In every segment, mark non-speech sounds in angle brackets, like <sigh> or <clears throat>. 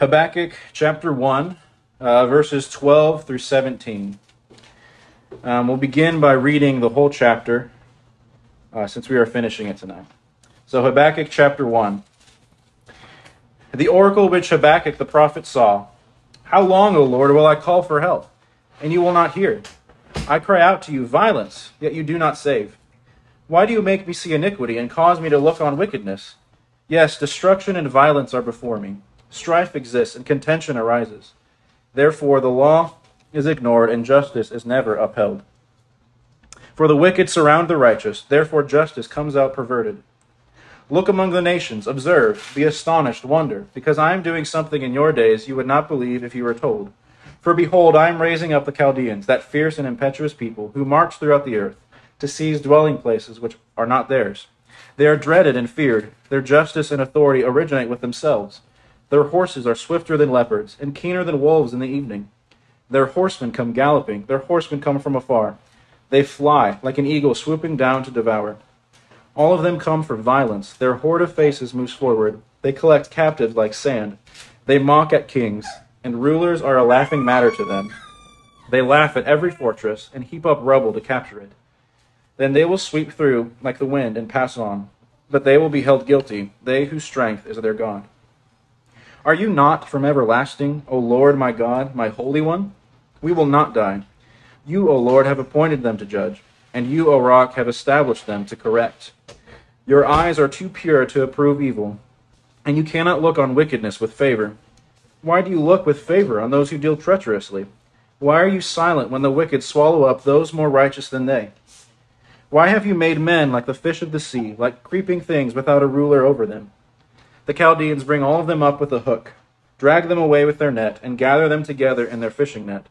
Habakkuk chapter 1, uh, verses 12 through 17. Um, we'll begin by reading the whole chapter uh, since we are finishing it tonight. So, Habakkuk chapter 1. The oracle which Habakkuk the prophet saw How long, O Lord, will I call for help, and you will not hear? I cry out to you, violence, yet you do not save. Why do you make me see iniquity and cause me to look on wickedness? Yes, destruction and violence are before me. Strife exists and contention arises. Therefore, the law is ignored and justice is never upheld. For the wicked surround the righteous, therefore justice comes out perverted. Look among the nations, observe, be astonished, wonder, because I am doing something in your days you would not believe if you were told. For behold, I am raising up the Chaldeans, that fierce and impetuous people, who march throughout the earth, to seize dwelling places which are not theirs. They are dreaded and feared. Their justice and authority originate with themselves. Their horses are swifter than leopards, and keener than wolves in the evening. Their horsemen come galloping, their horsemen come from afar. They fly like an eagle swooping down to devour. All of them come for violence. Their horde of faces moves forward. They collect captives like sand. They mock at kings, and rulers are a laughing matter to them. They laugh at every fortress and heap up rubble to capture it. Then they will sweep through like the wind and pass on. But they will be held guilty, they whose strength is their God. Are you not from everlasting, O Lord my God, my Holy One? We will not die. You, O Lord, have appointed them to judge, and you, O Rock, have established them to correct. Your eyes are too pure to approve evil, and you cannot look on wickedness with favor. Why do you look with favor on those who deal treacherously? Why are you silent when the wicked swallow up those more righteous than they? Why have you made men like the fish of the sea, like creeping things without a ruler over them? The Chaldeans bring all of them up with a hook, drag them away with their net, and gather them together in their fishing net.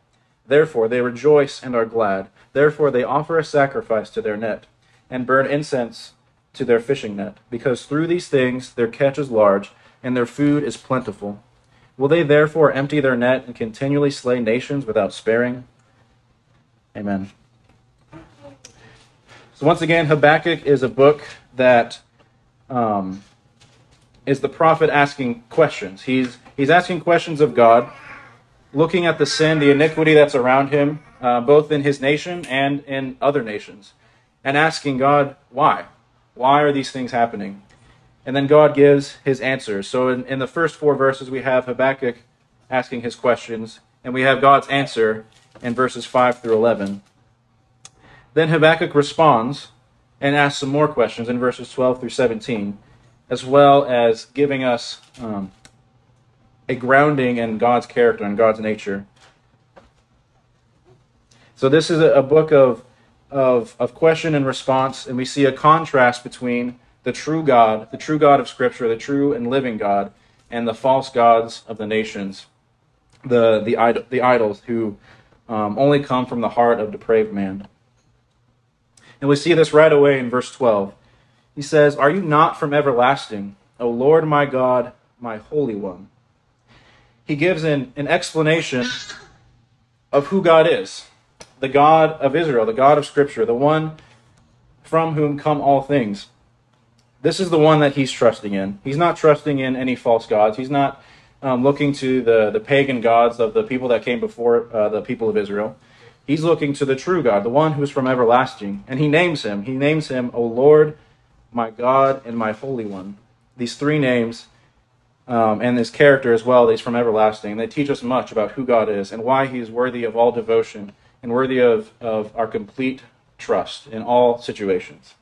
Therefore they rejoice and are glad. Therefore they offer a sacrifice to their net, and burn incense to their fishing net, because through these things their catch is large, and their food is plentiful. Will they therefore empty their net and continually slay nations without sparing? Amen. So, once again, Habakkuk is a book that um, is the prophet asking questions. He's, he's asking questions of God, looking at the sin, the iniquity that's around him, uh, both in his nation and in other nations, and asking God, why? Why are these things happening? And then God gives his answers. So, in, in the first four verses, we have Habakkuk asking his questions, and we have God's answer in verses 5 through 11. Then Habakkuk responds and asks some more questions in verses 12 through 17, as well as giving us um, a grounding in God's character and God's nature. So this is a, book of, of, of question and response, and we see a contrast between the true God, the true God of Scripture, the true and living God, and the false gods of the nations, the, the, the idols who um, only come from the heart of depraved man. And we see this right away in verse 12. He says, Are you not from everlasting, O Lord my God, my Holy One? He gives an, an explanation of who God is the God of Israel, the God of Scripture, the one from whom come all things. This is the one that he's trusting in. He's not trusting in any false gods. He's not um, looking to the, the pagan gods of the people that came before uh, the people of Israel. He's looking to the true God, the one who is from everlasting. And he names him. He names him, O Lord, my God, and my Holy One. These three names um, and his character as well, he's from everlasting. They teach us much about who God is and why he is worthy of all devotion and worthy of, of our complete trust in all situations.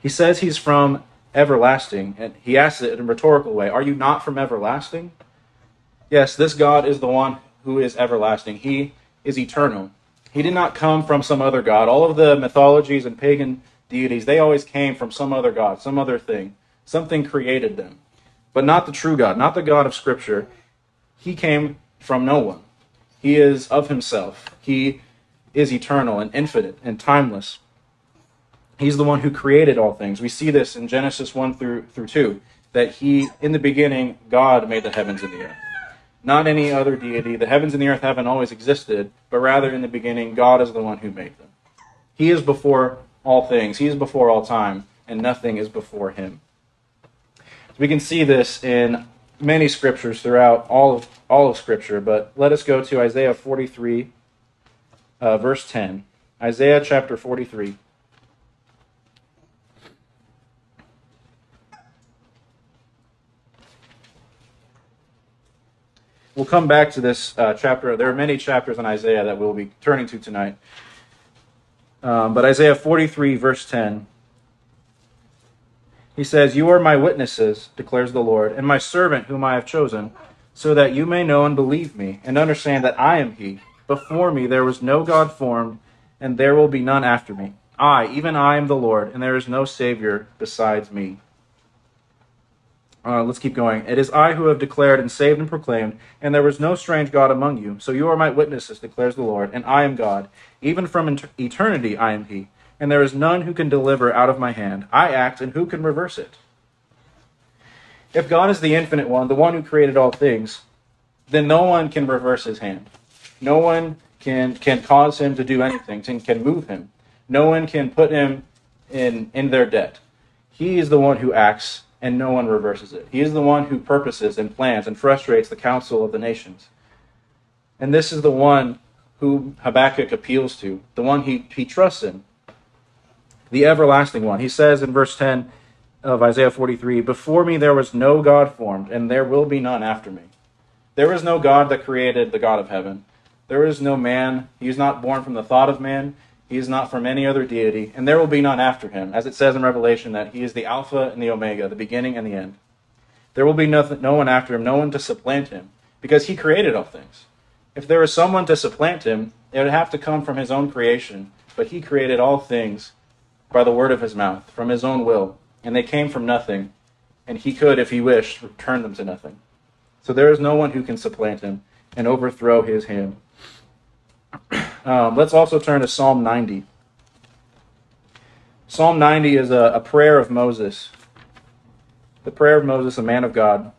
He says he's from everlasting, and he asks it in a rhetorical way Are you not from everlasting? Yes, this God is the one who is everlasting. He is eternal. He did not come from some other god. All of the mythologies and pagan deities, they always came from some other god, some other thing. Something created them. But not the true God, not the God of Scripture. He came from no one. He is of himself. He is eternal and infinite and timeless. He's the one who created all things. We see this in Genesis 1 through, through 2, that he, in the beginning, God made the heavens and the earth not any other deity. The heavens and the earth haven't always existed, but rather in the beginning, God is the one who made them. He is before all things, He is before all time, and nothing is before Him. We can see this in many scriptures throughout all of all of Scripture, but let us go to Isaiah 43, uh, verse 10. Isaiah chapter 43. We'll come back to this uh, chapter. There are many chapters in Isaiah that we'll be turning to tonight. Um, but Isaiah 43, verse 10, he says, You are my witnesses, declares the Lord, and my servant whom I have chosen, so that you may know and believe me, and understand that I am he. Before me there was no God formed, and there will be none after me. I, even I, am the Lord, and there is no Savior besides me. Uh, let's keep going. It is I who have declared and saved and proclaimed, and there was no strange God among you. So you are my witnesses, declares the Lord, and I am God. Even from eternity I am He, and there is none who can deliver out of my hand. I act, and who can reverse it? If God is the infinite one, the one who created all things, then no one can reverse his hand. No one can, can cause him to do anything, can, can move him. No one can put him in, in their debt. He is the one who acts and no one reverses it. He is the one who purposes and plans and frustrates the counsel of the nations. And this is the one who Habakkuk appeals to, the one he, he trusts in, the everlasting one. He says in verse 10 of Isaiah 43 Before me there was no God formed, and there will be none after me. There is no God that created the God of heaven. There is no man. He is not born from the thought of man. He is not from any other deity, and there will be none after him, as it says in Revelation that he is the Alpha and the Omega, the beginning and the end. There will be no, no one after him, no one to supplant him, because he created all things. If there is someone to supplant him, it would have to come from his own creation, but he created all things by the word of his mouth, from his own will, and they came from nothing, and he could, if he wished, return them to nothing. So there is no one who can supplant him and overthrow his hand. Um, let's also turn to Psalm 90. Psalm 90 is a, a prayer of Moses. The prayer of Moses, a man of God.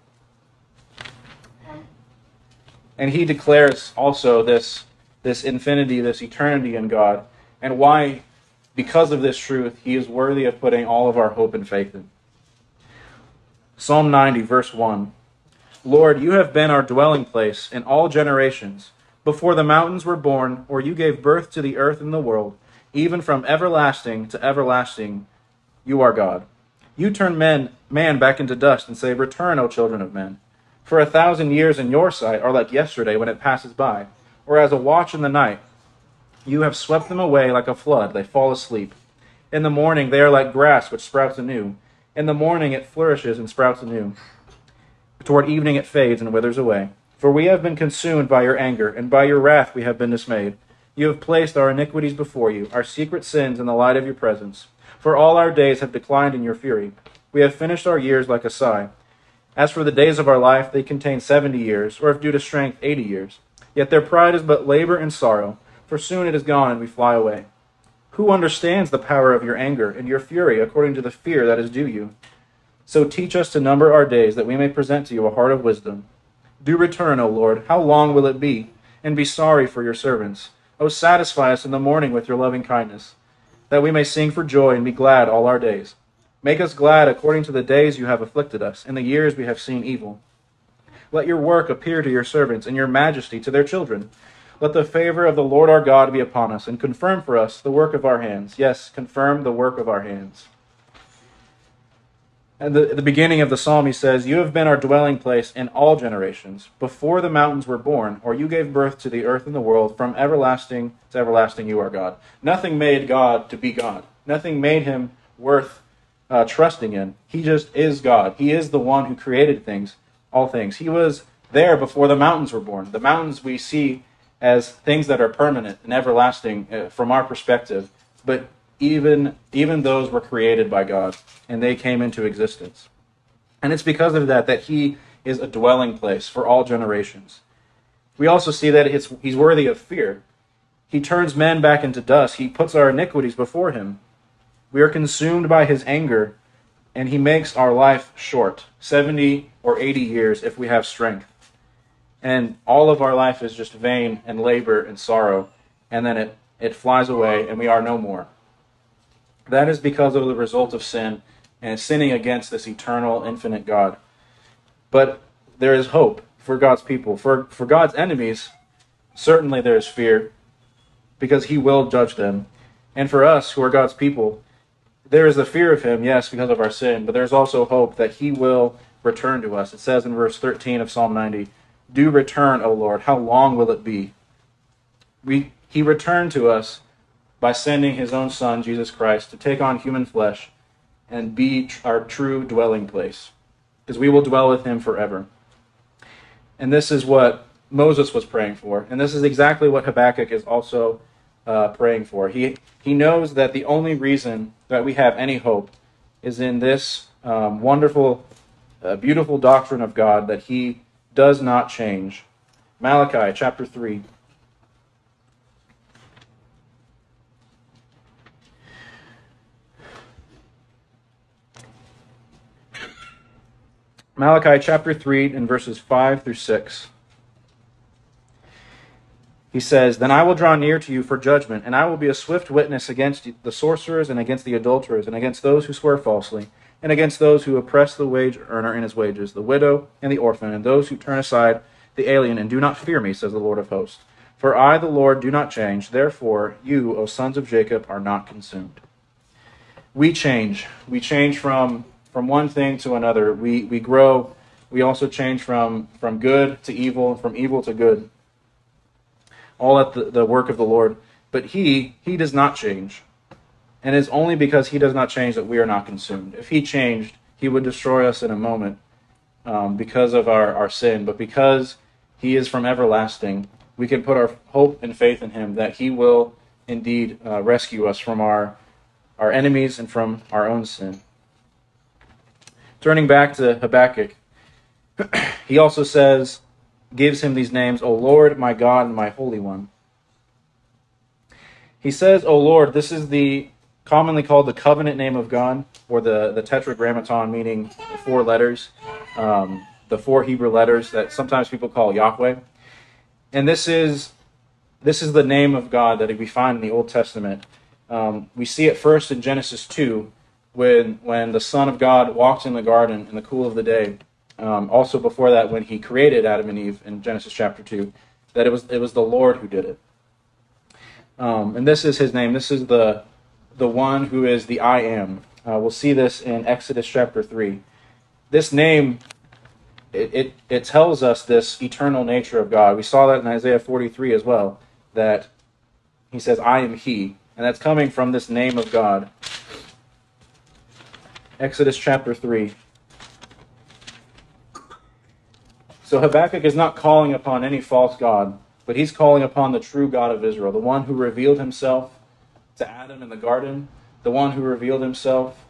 And he declares also this, this infinity, this eternity in God, and why, because of this truth, he is worthy of putting all of our hope and faith in. Psalm 90, verse 1 Lord, you have been our dwelling place in all generations before the mountains were born, or you gave birth to the earth and the world, even from everlasting to everlasting, you are God. You turn men, man back into dust and say, Return, O children of men. For a thousand years in your sight are like yesterday when it passes by, or as a watch in the night. You have swept them away like a flood, they fall asleep. In the morning they are like grass which sprouts anew. In the morning it flourishes and sprouts anew. Toward evening it fades and withers away. For we have been consumed by your anger, and by your wrath we have been dismayed. You have placed our iniquities before you, our secret sins in the light of your presence. For all our days have declined in your fury. We have finished our years like a sigh. As for the days of our life, they contain seventy years, or if due to strength, eighty years. Yet their pride is but labor and sorrow, for soon it is gone and we fly away. Who understands the power of your anger and your fury according to the fear that is due you? So teach us to number our days, that we may present to you a heart of wisdom. Do return, O Lord. How long will it be? And be sorry for your servants. O satisfy us in the morning with your loving kindness, that we may sing for joy and be glad all our days. Make us glad according to the days you have afflicted us, and the years we have seen evil. Let your work appear to your servants, and your majesty to their children. Let the favor of the Lord our God be upon us, and confirm for us the work of our hands. Yes, confirm the work of our hands. At the, the beginning of the psalm, he says, You have been our dwelling place in all generations, before the mountains were born, or you gave birth to the earth and the world. From everlasting to everlasting, you are God. Nothing made God to be God. Nothing made him worth uh, trusting in. He just is God. He is the one who created things, all things. He was there before the mountains were born. The mountains we see as things that are permanent and everlasting uh, from our perspective, but even even those were created by God and they came into existence. And it's because of that that he is a dwelling place for all generations. We also see that he's worthy of fear. He turns men back into dust. He puts our iniquities before him. We are consumed by his anger, and he makes our life short 70 or 80 years if we have strength. And all of our life is just vain and labor and sorrow, and then it, it flies away, and we are no more. That is because of the result of sin and sinning against this eternal, infinite God. But there is hope for God's people. For, for God's enemies, certainly there is fear because he will judge them. And for us who are God's people, there is the fear of him, yes, because of our sin, but there's also hope that he will return to us. It says in verse 13 of Psalm 90, Do return, O Lord. How long will it be? We, he returned to us by sending his own Son, Jesus Christ, to take on human flesh and be our true dwelling place, because we will dwell with him forever. And this is what Moses was praying for, and this is exactly what Habakkuk is also uh, praying for. He, he knows that the only reason that we have any hope is in this um, wonderful, uh, beautiful doctrine of God that he does not change. Malachi chapter 3. Malachi chapter 3 and verses 5 through 6. He says, Then I will draw near to you for judgment, and I will be a swift witness against the sorcerers, and against the adulterers, and against those who swear falsely, and against those who oppress the wage earner in his wages, the widow and the orphan, and those who turn aside the alien, and do not fear me, says the Lord of hosts. For I, the Lord, do not change. Therefore, you, O sons of Jacob, are not consumed. We change. We change from from one thing to another. We, we grow. We also change from, from good to evil, from evil to good. All at the, the work of the Lord. But He, He does not change. And it's only because He does not change that we are not consumed. If He changed, He would destroy us in a moment um, because of our, our sin. But because He is from everlasting, we can put our hope and faith in Him that He will indeed uh, rescue us from our, our enemies and from our own sin. Turning back to Habakkuk, <clears throat> he also says, gives him these names, O Lord, my God, and my Holy One. He says, O Lord, this is the commonly called the covenant name of God, or the, the tetragrammaton, meaning the four letters, um, the four Hebrew letters that sometimes people call Yahweh. And this is this is the name of God that we find in the Old Testament. Um, we see it first in Genesis 2, when when the Son of God walked in the garden in the cool of the day. Um, also before that, when He created Adam and Eve in Genesis chapter two, that it was it was the Lord who did it. Um, and this is His name. This is the the one who is the I am. Uh, we'll see this in Exodus chapter three. This name it, it, it tells us this eternal nature of God. We saw that in Isaiah 43 as well, that he says, I am he. And that's coming from this name of God. Exodus chapter 3. So Habakkuk is not calling upon any false God, but he's calling upon the true God of Israel, the one who revealed himself to Adam in the garden, the one who revealed himself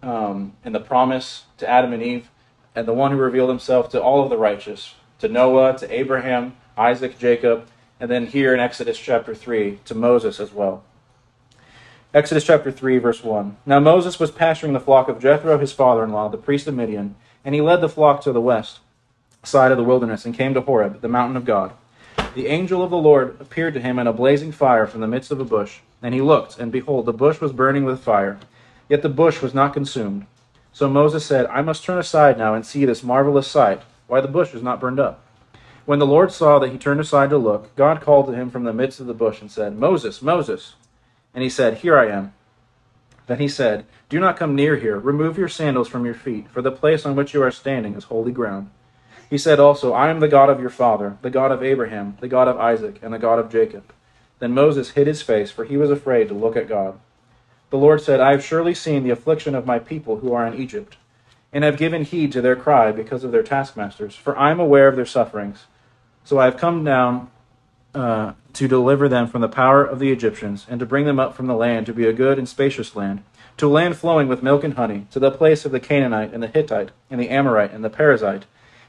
um, in the promise to Adam and Eve, and the one who revealed himself to all of the righteous, to Noah, to Abraham, Isaac, Jacob, and then here in Exodus chapter 3 to Moses as well. Exodus chapter 3, verse 1. Now Moses was pasturing the flock of Jethro, his father in law, the priest of Midian, and he led the flock to the west side of the wilderness and came to Horeb, the mountain of God. The angel of the Lord appeared to him in a blazing fire from the midst of a bush. And he looked, and behold, the bush was burning with fire, yet the bush was not consumed. So Moses said, I must turn aside now and see this marvelous sight, why the bush is not burned up. When the Lord saw that he turned aside to look, God called to him from the midst of the bush and said, Moses, Moses. And he said, Here I am. Then he said, Do not come near here. Remove your sandals from your feet, for the place on which you are standing is holy ground. He said also, I am the God of your father, the God of Abraham, the God of Isaac, and the God of Jacob. Then Moses hid his face, for he was afraid to look at God. The Lord said, I have surely seen the affliction of my people who are in Egypt, and have given heed to their cry because of their taskmasters, for I am aware of their sufferings. So I have come down uh, to deliver them from the power of the Egyptians, and to bring them up from the land to be a good and spacious land, to a land flowing with milk and honey, to the place of the Canaanite and the Hittite and the Amorite and the Perizzite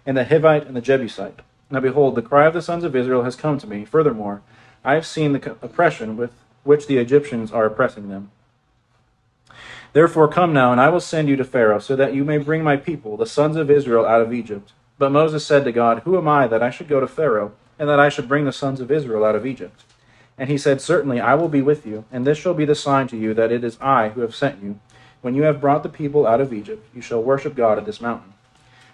and the Hivite and the Jebusite. Now behold, the cry of the sons of Israel has come to me. Furthermore, I have seen the oppression with which the Egyptians are oppressing them. Therefore come now, and I will send you to Pharaoh, so that you may bring my people, the sons of Israel, out of Egypt. But Moses said to God, Who am I that I should go to Pharaoh? And that I should bring the sons of Israel out of Egypt. And he said, Certainly I will be with you, and this shall be the sign to you that it is I who have sent you. When you have brought the people out of Egypt, you shall worship God at this mountain.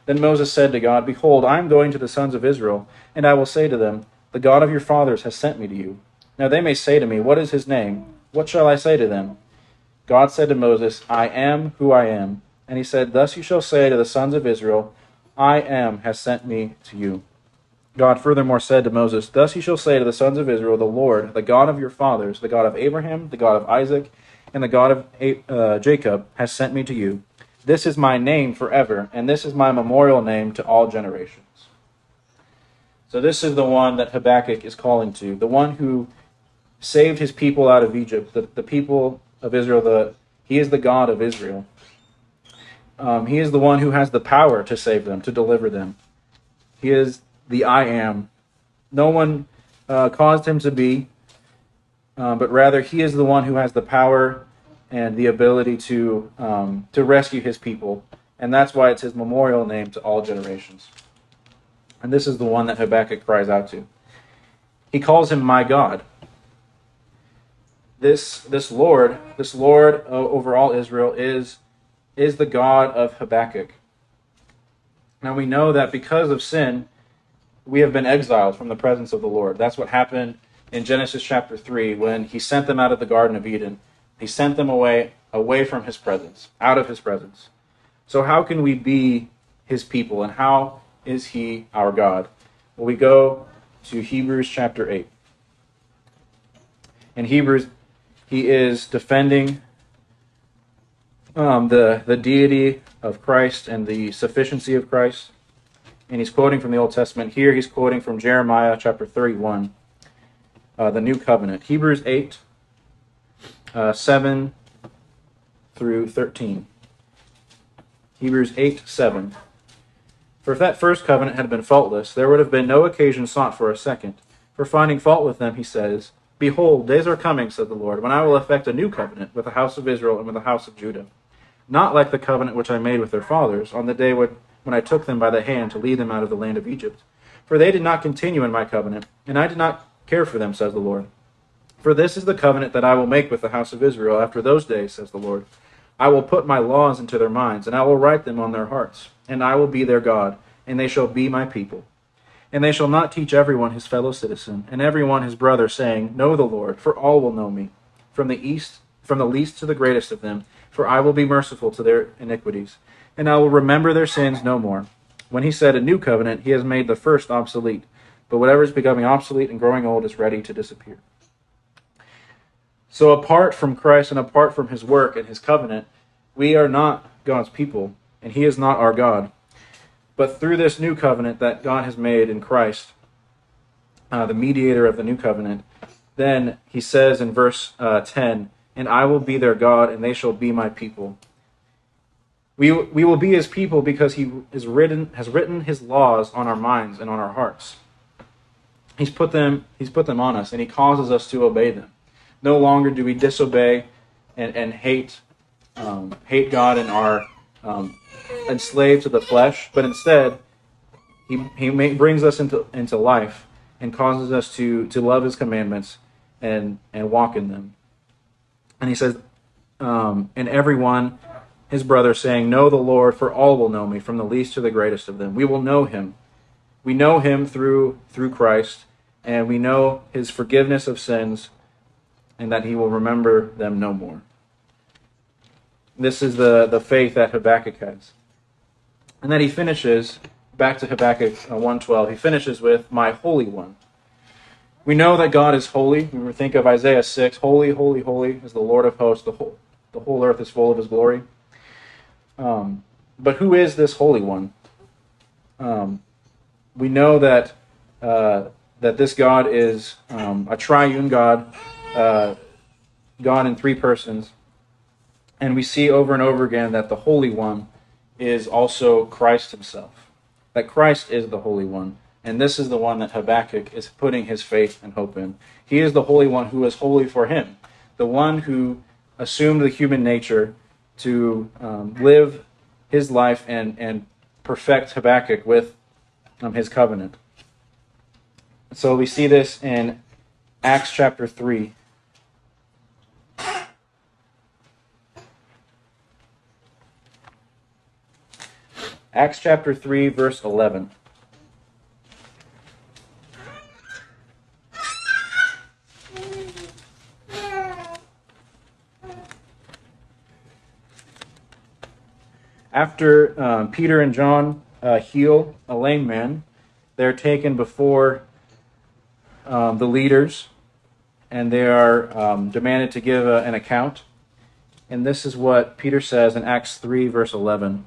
Then Moses said to God, Behold, I am going to the sons of Israel, and I will say to them, The God of your fathers has sent me to you. Now they may say to me, What is his name? What shall I say to them? God said to Moses, I am who I am. And he said, Thus you shall say to the sons of Israel, I am has sent me to you. God furthermore said to Moses, Thus you shall say to the sons of Israel, The Lord, the God of your fathers, the God of Abraham, the God of Isaac, and the God of uh, Jacob, has sent me to you. This is my name forever, and this is my memorial name to all generations. So, this is the one that Habakkuk is calling to, the one who saved his people out of Egypt, the, the people of Israel. The, he is the God of Israel. Um, he is the one who has the power to save them, to deliver them. He is the I am. No one uh, caused him to be, uh, but rather he is the one who has the power and the ability to um, to rescue his people, and that's why it's his memorial name to all generations. And this is the one that Habakkuk cries out to. He calls him my God. This this Lord, this Lord uh, over all Israel is is the God of Habakkuk. Now we know that because of sin, we have been exiled from the presence of the Lord. That's what happened in Genesis chapter 3 when he sent them out of the Garden of Eden. He sent them away away from his presence, out of his presence. So how can we be his people and how is he our God? Well, we go to Hebrews chapter 8. In Hebrews, he is defending um, the, the deity of Christ and the sufficiency of Christ and he's quoting from the Old Testament. Here he's quoting from Jeremiah chapter 31, uh, the New Covenant. Hebrews 8, uh, 7 through 13. Hebrews 8, 7. For if that first covenant had been faultless, there would have been no occasion sought for a second. For finding fault with them, he says, Behold, days are coming, said the Lord, when I will effect a new covenant with the house of Israel and with the house of Judah. Not like the covenant which I made with their fathers on the day when when I took them by the hand to lead them out of the land of Egypt. For they did not continue in my covenant, and I did not care for them, says the Lord. For this is the covenant that I will make with the house of Israel after those days, says the Lord. I will put my laws into their minds, and I will write them on their hearts, and I will be their God, and they shall be my people. And they shall not teach everyone his fellow citizen, and everyone his brother, saying, Know the Lord, for all will know me, from the east, from the least to the greatest of them, for I will be merciful to their iniquities and I will remember their sins no more. When he said a new covenant, he has made the first obsolete, but whatever is becoming obsolete and growing old is ready to disappear. So, apart from Christ and apart from his work and his covenant, we are not God's people, and he is not our God. But through this new covenant that God has made in Christ, uh, the mediator of the new covenant, then he says in verse uh, 10, And I will be their God, and they shall be my people. We, we will be his people because he written, has written his laws on our minds and on our hearts. He's put them, he's put them on us, and he causes us to obey them. No longer do we disobey and, and hate, um, hate God and are um, enslaved to the flesh, but instead, he, he may, brings us into, into life and causes us to, to love his commandments and, and walk in them. And he says, um, and everyone his brother, saying, Know the Lord, for all will know me, from the least to the greatest of them. We will know him. We know him through through Christ, and we know his forgiveness of sins, and that he will remember them no more. This is the, the faith that Habakkuk has. And then he finishes, back to Habakkuk uh, 1.12, he finishes with, My Holy One. We know that God is holy. We think of Isaiah 6, Holy, holy, holy is the Lord of hosts. The whole, the whole earth is full of his glory. Um, but who is this Holy One? Um, we know that uh, that this God is um, a triune God, uh, God in three persons, and we see over and over again that the Holy One is also Christ Himself. That Christ is the Holy One, and this is the one that Habakkuk is putting his faith and hope in. He is the Holy One who is holy for Him, the one who assumed the human nature to um, live his life and, and perfect Habakkuk with um, his covenant. So we see this in Acts chapter 3. Acts chapter 3, verse 11. After um, Peter and John uh, heal a lame man, they're taken before um, the leaders and they are um, demanded to give a, an account. And this is what Peter says in Acts 3, verse 11.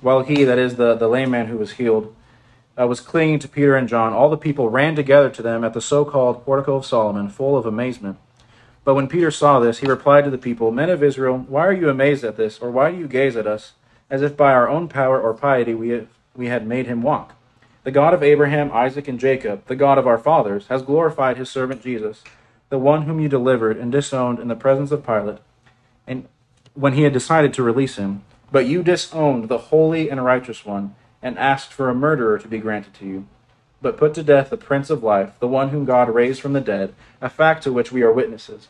While he, that is the, the lame man who was healed, uh, was clinging to Peter and John, all the people ran together to them at the so called Portico of Solomon, full of amazement. But when Peter saw this, he replied to the people, Men of Israel, why are you amazed at this, or why do you gaze at us, as if by our own power or piety we, have, we had made him walk? The God of Abraham, Isaac, and Jacob, the God of our fathers, has glorified his servant Jesus, the one whom you delivered and disowned in the presence of Pilate, and when he had decided to release him. But you disowned the holy and righteous one, and asked for a murderer to be granted to you. But put to death the Prince of Life, the one whom God raised from the dead, a fact to which we are witnesses.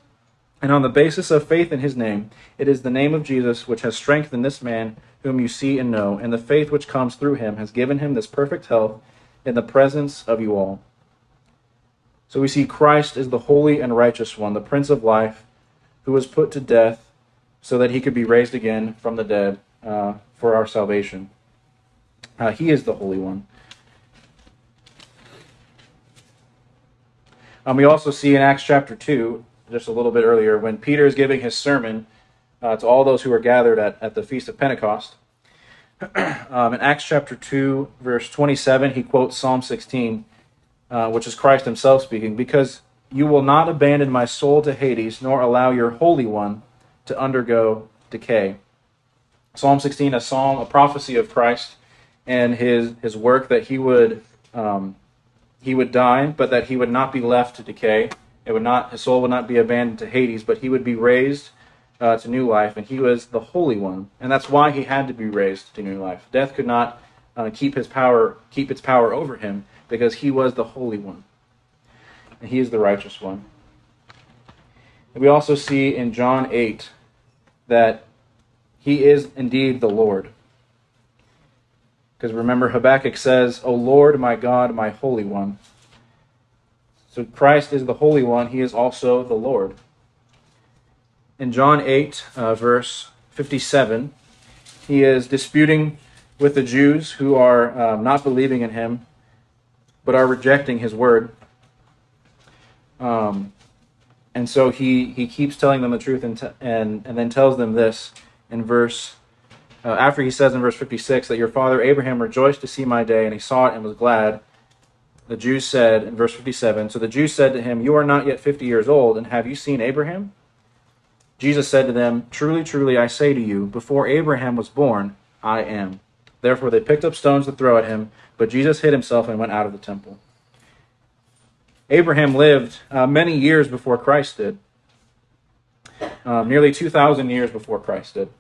And on the basis of faith in his name, it is the name of Jesus which has strengthened this man whom you see and know, and the faith which comes through him has given him this perfect health in the presence of you all. So we see Christ is the holy and righteous one, the Prince of Life, who was put to death so that he could be raised again from the dead uh, for our salvation. Uh, he is the Holy One. Um, we also see in Acts chapter 2, just a little bit earlier, when Peter is giving his sermon uh, to all those who are gathered at, at the Feast of Pentecost. <clears throat> um, in Acts chapter 2, verse 27, he quotes Psalm 16, uh, which is Christ himself speaking, because you will not abandon my soul to Hades, nor allow your Holy One to undergo decay. Psalm 16, a psalm, a prophecy of Christ and his, his work that he would, um, he would die, but that he would not be left to decay. It would not, his soul would not be abandoned to Hades, but he would be raised uh, to new life, and he was the Holy One, and that's why he had to be raised to new life. Death could not uh, keep his power, keep its power over him, because he was the Holy One, and he is the righteous one. And we also see in John eight that he is indeed the Lord. Because remember, Habakkuk says, O Lord, my God, my Holy One. So Christ is the Holy One, he is also the Lord in John 8, uh, verse 57, he is disputing with the Jews who are um, not believing in him, but are rejecting his word. Um, and so he, he keeps telling them the truth and, t- and, and then tells them this in verse, uh, after he says in verse 56 that your father Abraham rejoiced to see my day, and he saw it and was glad. The Jews said in verse 57 So the Jews said to him, You are not yet 50 years old, and have you seen Abraham? Jesus said to them, Truly, truly, I say to you, before Abraham was born, I am. Therefore they picked up stones to throw at him, but Jesus hid himself and went out of the temple. Abraham lived uh, many years before Christ did, um, nearly 2,000 years before Christ did.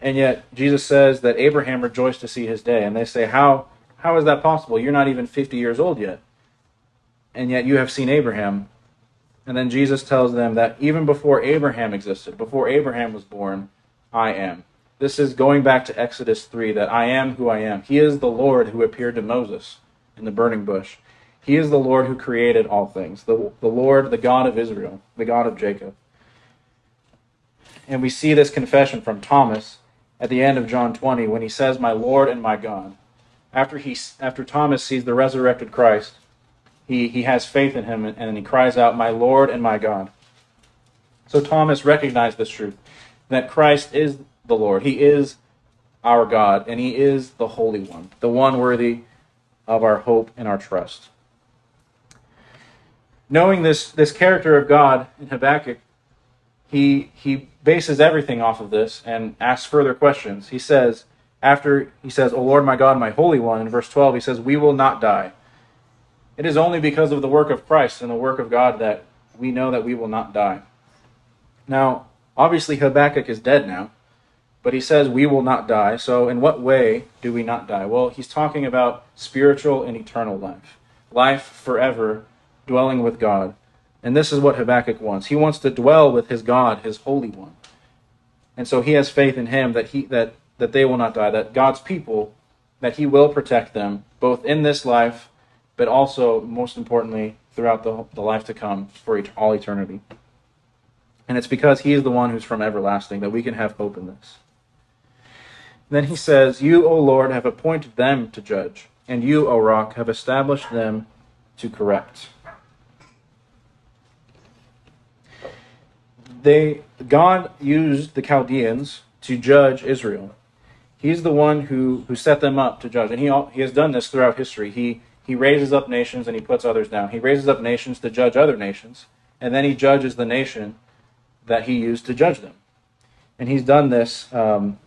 And yet Jesus says that Abraham rejoiced to see his day. And they say, How, how is that possible? You're not even 50 years old yet. And yet you have seen Abraham. And then Jesus tells them that even before Abraham existed, before Abraham was born, I am. This is going back to Exodus 3 that I am who I am. He is the Lord who appeared to Moses in the burning bush. He is the Lord who created all things, the, the Lord, the God of Israel, the God of Jacob. And we see this confession from Thomas at the end of John 20 when he says, My Lord and my God. After, he, after Thomas sees the resurrected Christ, he, he has faith in him and he cries out, My Lord and my God. So Thomas recognized this truth that Christ is the Lord. He is our God and he is the Holy One, the one worthy of our hope and our trust. Knowing this, this character of God in Habakkuk, he, he bases everything off of this and asks further questions. He says, after he says, O Lord my God, my Holy One, in verse 12, he says, We will not die. It is only because of the work of Christ and the work of God that we know that we will not die. Now, obviously, Habakkuk is dead now, but he says we will not die. So, in what way do we not die? Well, he's talking about spiritual and eternal life, life forever, dwelling with God. And this is what Habakkuk wants. He wants to dwell with his God, his Holy One. And so he has faith in him that he that that they will not die, that God's people, that He will protect them, both in this life, but also, most importantly, throughout the, the life to come for all eternity. And it's because He is the one who's from everlasting that we can have hope in this. Then He says, You, O Lord, have appointed them to judge, and you, O rock, have established them to correct. They, God used the Chaldeans to judge Israel. He's the one who, who set them up to judge. And he, he has done this throughout history. He, he raises up nations and he puts others down. He raises up nations to judge other nations. And then he judges the nation that he used to judge them. And he's done this um,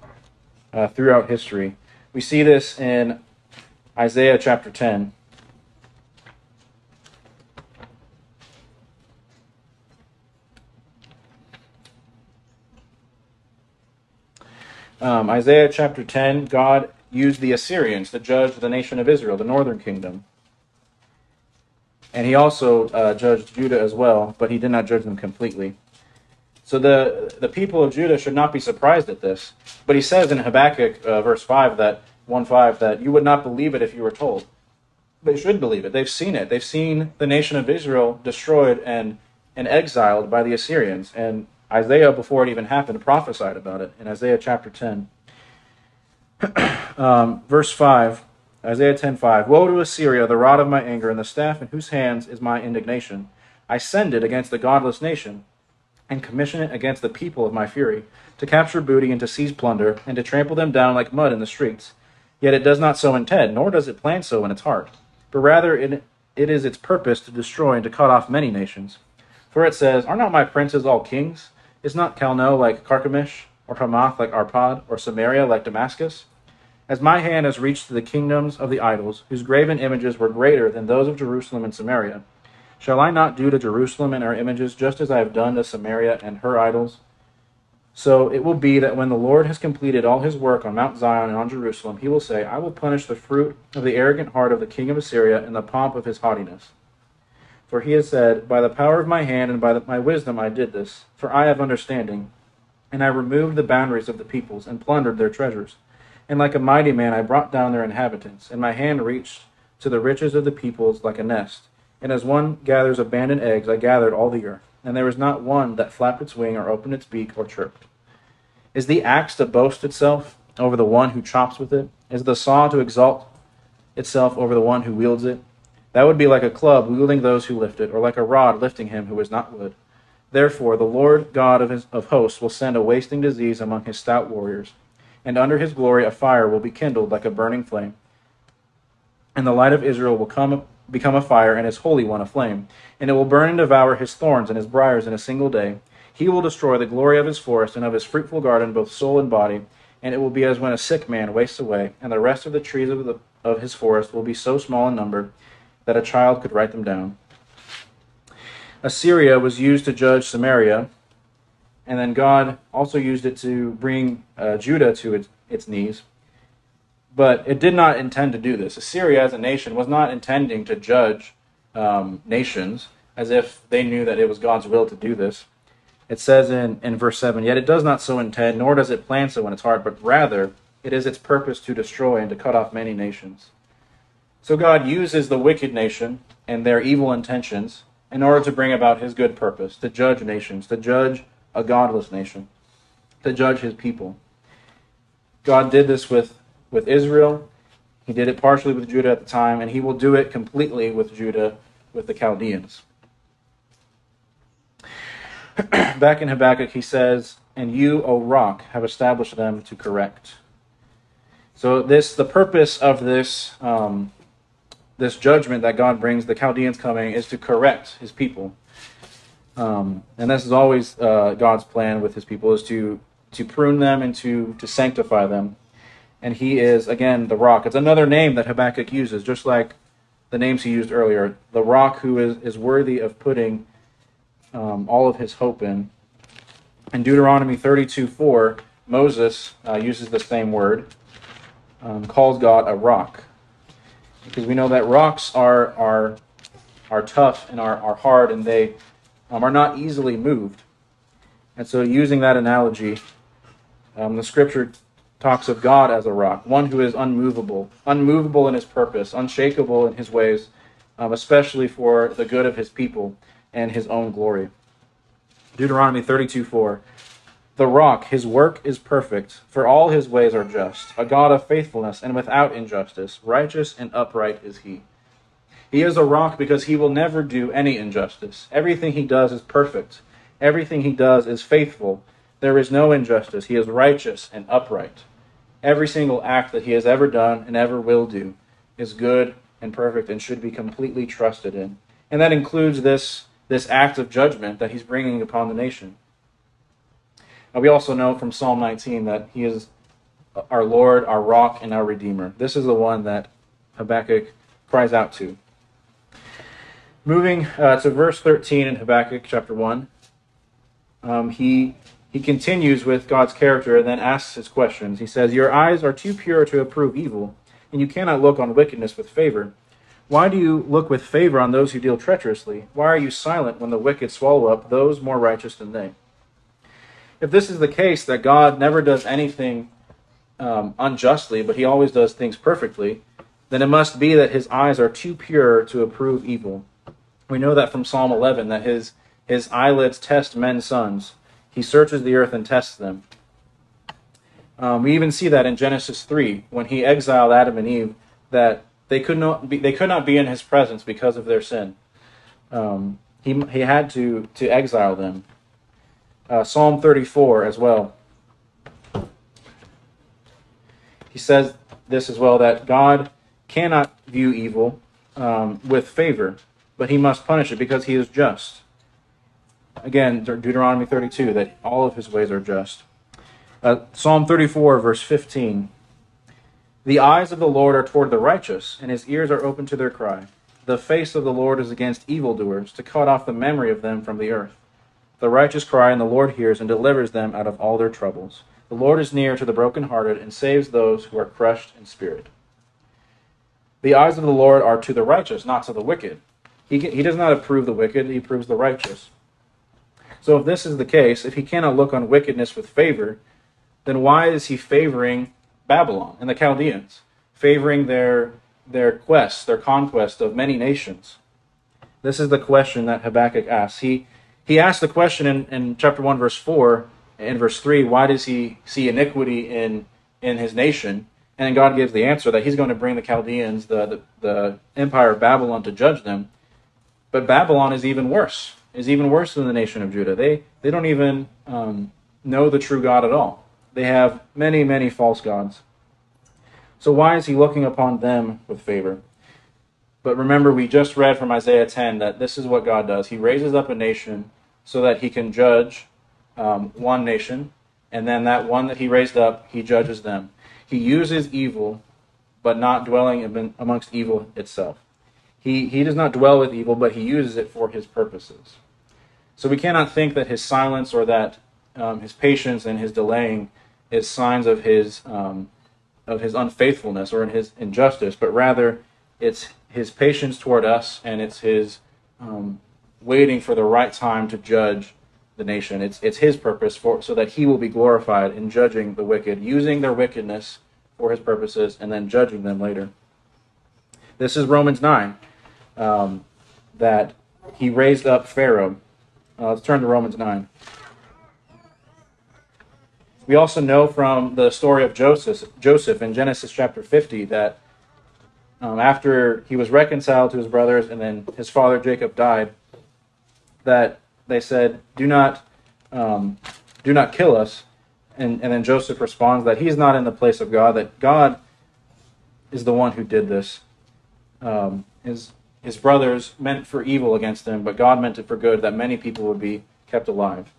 uh, throughout history. We see this in Isaiah chapter 10. Um, Isaiah chapter 10, God used the Assyrians to judge the nation of Israel, the northern kingdom. And he also uh, judged Judah as well, but he did not judge them completely. So the, the people of Judah should not be surprised at this. But he says in Habakkuk uh, verse 5 that 1 5 that you would not believe it if you were told. They should believe it. They've seen it. They've seen the nation of Israel destroyed and, and exiled by the Assyrians. And Isaiah, before it even happened, prophesied about it in Isaiah chapter 10. <clears throat> um, verse 5, Isaiah 10:5. Woe to Assyria, the rod of my anger, and the staff in whose hands is my indignation. I send it against the godless nation, and commission it against the people of my fury, to capture booty and to seize plunder, and to trample them down like mud in the streets. Yet it does not so intend, nor does it plan so in its heart, but rather it, it is its purpose to destroy and to cut off many nations. For it says, Are not my princes all kings? Is not Calno like Carchemish, or Hamath like Arpad, or Samaria like Damascus? As my hand has reached to the kingdoms of the idols, whose graven images were greater than those of Jerusalem and Samaria, shall I not do to Jerusalem and her images just as I have done to Samaria and her idols? So it will be that when the Lord has completed all his work on Mount Zion and on Jerusalem, he will say, I will punish the fruit of the arrogant heart of the king of Assyria and the pomp of his haughtiness. For he has said, By the power of my hand and by the, my wisdom I did this, for I have understanding. And I removed the boundaries of the peoples and plundered their treasures. And like a mighty man I brought down their inhabitants, and my hand reached to the riches of the peoples like a nest. And as one gathers abandoned eggs, I gathered all the earth, and there was not one that flapped its wing or opened its beak or chirped. Is the axe to boast itself over the one who chops with it? Is the saw to exalt itself over the one who wields it? That would be like a club wielding those who lift it, or like a rod lifting him who is not wood. Therefore, the Lord God of, his, of hosts will send a wasting disease among his stout warriors, and under his glory a fire will be kindled like a burning flame. And the light of Israel will come, become a fire, and his Holy One a flame. And it will burn and devour his thorns and his briers in a single day. He will destroy the glory of his forest and of his fruitful garden, both soul and body. And it will be as when a sick man wastes away, and the rest of the trees of, the, of his forest will be so small in number that a child could write them down. Assyria was used to judge Samaria, and then God also used it to bring uh, Judah to its, its knees. But it did not intend to do this. Assyria, as a nation, was not intending to judge um, nations as if they knew that it was God's will to do this. It says in, in verse 7 Yet it does not so intend, nor does it plan so in its heart, but rather it is its purpose to destroy and to cut off many nations. So God uses the wicked nation and their evil intentions in order to bring about his good purpose, to judge nations, to judge a godless nation, to judge his people. God did this with, with Israel. He did it partially with Judah at the time, and he will do it completely with Judah, with the Chaldeans. <clears throat> Back in Habakkuk, he says, And you, O rock, have established them to correct. So this, the purpose of this um, this judgment that God brings, the Chaldeans coming, is to correct his people. Um, and this is always uh, God's plan with his people, is to to prune them and to, to sanctify them. And he is, again, the rock. It's another name that Habakkuk uses, just like the names he used earlier. The rock who is, is worthy of putting um, all of his hope in. In Deuteronomy 32 4, Moses uh, uses the same word, um, calls God a rock because we know that rocks are are are tough and are, are hard and they um, are not easily moved. And so, using that analogy, um, the scripture talks of God as a rock, one who is unmovable, unmovable in his purpose, unshakable in his ways, um, especially for the good of his people and his own glory. Deuteronomy 32 4. The rock, his work is perfect, for all his ways are just, a God of faithfulness and without injustice, righteous and upright is he. He is a rock because he will never do any injustice. Everything he does is perfect. Everything he does is faithful. There is no injustice. He is righteous and upright. Every single act that he has ever done and ever will do is good and perfect and should be completely trusted in. And that includes this, this act of judgment that he's bringing upon the nation. And we also know from Psalm 19 that he is our Lord, our rock, and our Redeemer. This is the one that Habakkuk cries out to. Moving uh, to verse 13 in Habakkuk chapter 1, um, he, he continues with God's character and then asks his questions. He says, Your eyes are too pure to approve evil, and you cannot look on wickedness with favor. Why do you look with favor on those who deal treacherously? Why are you silent when the wicked swallow up those more righteous than they? If this is the case that God never does anything um, unjustly, but he always does things perfectly, then it must be that his eyes are too pure to approve evil. We know that from Psalm 11 that his his eyelids test men's sons. He searches the earth and tests them. Um, we even see that in Genesis 3 when he exiled Adam and Eve that they could not be, they could not be in his presence because of their sin. Um, he he had to to exile them uh, Psalm 34 as well. He says this as well that God cannot view evil um, with favor, but he must punish it because he is just. Again, Deuteronomy 32, that all of his ways are just. Uh, Psalm 34, verse 15. The eyes of the Lord are toward the righteous, and his ears are open to their cry. The face of the Lord is against evildoers, to cut off the memory of them from the earth. The righteous cry, and the Lord hears and delivers them out of all their troubles. The Lord is near to the brokenhearted and saves those who are crushed in spirit. The eyes of the Lord are to the righteous, not to the wicked. He, he does not approve the wicked, he approves the righteous. So, if this is the case, if he cannot look on wickedness with favor, then why is he favoring Babylon and the Chaldeans, favoring their, their quest, their conquest of many nations? This is the question that Habakkuk asks. He, he asked the question in, in chapter 1, verse 4 and verse 3 why does he see iniquity in, in his nation? And God gives the answer that he's going to bring the Chaldeans, the, the, the empire of Babylon, to judge them. But Babylon is even worse, is even worse than the nation of Judah. They, they don't even um, know the true God at all. They have many, many false gods. So why is he looking upon them with favor? But remember, we just read from Isaiah 10 that this is what God does. He raises up a nation so that he can judge um, one nation, and then that one that he raised up, he judges them. He uses evil, but not dwelling amongst evil itself. He, he does not dwell with evil, but he uses it for his purposes. So we cannot think that his silence or that um, his patience and his delaying is signs of his um, of his unfaithfulness or in his injustice, but rather it's his patience toward us and it's his um, waiting for the right time to judge the nation. It's, it's his purpose for, so that he will be glorified in judging the wicked, using their wickedness for his purposes, and then judging them later. This is Romans 9, um, that he raised up Pharaoh. Uh, let's turn to Romans 9. We also know from the story of Joseph, Joseph in Genesis chapter 50 that um, after he was reconciled to his brothers and then his father Jacob died, that they said, "Do not, um, do not kill us." And, and then Joseph responds that he's not in the place of God; that God is the one who did this. Um, his his brothers meant for evil against him, but God meant it for good, that many people would be kept alive.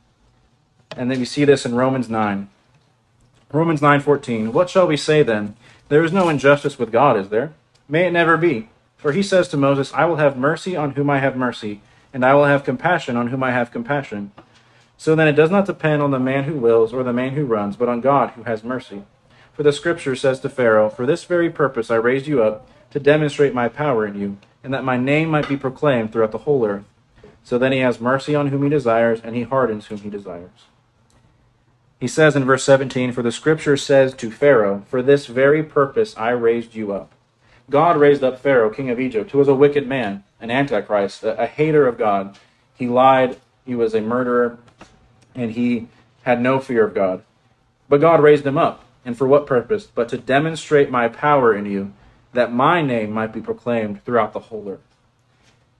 And then you see this in Romans nine. Romans nine fourteen. What shall we say then? There is no injustice with God, is there? May it never be. For he says to Moses, I will have mercy on whom I have mercy, and I will have compassion on whom I have compassion. So then it does not depend on the man who wills or the man who runs, but on God who has mercy. For the scripture says to Pharaoh, For this very purpose I raised you up, to demonstrate my power in you, and that my name might be proclaimed throughout the whole earth. So then he has mercy on whom he desires, and he hardens whom he desires. He says in verse 17, For the scripture says to Pharaoh, For this very purpose I raised you up. God raised up Pharaoh, king of Egypt, who was a wicked man, an antichrist, a, a hater of God. He lied, he was a murderer, and he had no fear of God. But God raised him up. And for what purpose? But to demonstrate my power in you, that my name might be proclaimed throughout the whole earth.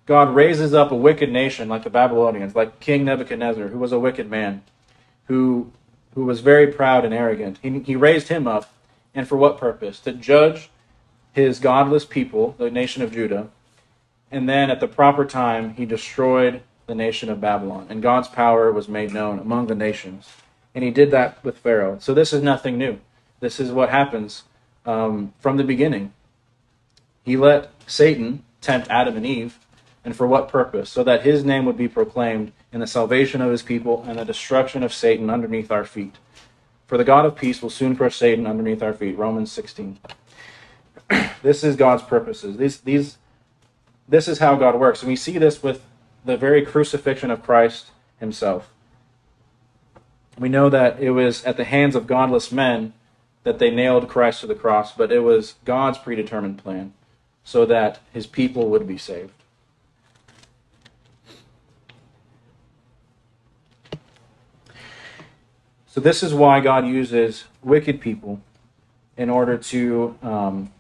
God raises up a wicked nation like the Babylonians, like King Nebuchadnezzar, who was a wicked man, who, who was very proud and arrogant. He, he raised him up, and for what purpose? To judge his godless people, the nation of Judah, and then at the proper time, he destroyed the nation of Babylon, and God's power was made known among the nations. And he did that with Pharaoh. So this is nothing new. This is what happens um, from the beginning. He let Satan tempt Adam and Eve, and for what purpose? So that his name would be proclaimed in the salvation of his people and the destruction of Satan underneath our feet. For the God of peace will soon crush Satan underneath our feet. Romans 16. <clears throat> this is God's purposes. These, these, this is how God works. And we see this with the very crucifixion of Christ himself. We know that it was at the hands of godless men that they nailed Christ to the cross, but it was God's predetermined plan so that his people would be saved. So, this is why God uses wicked people in order to um,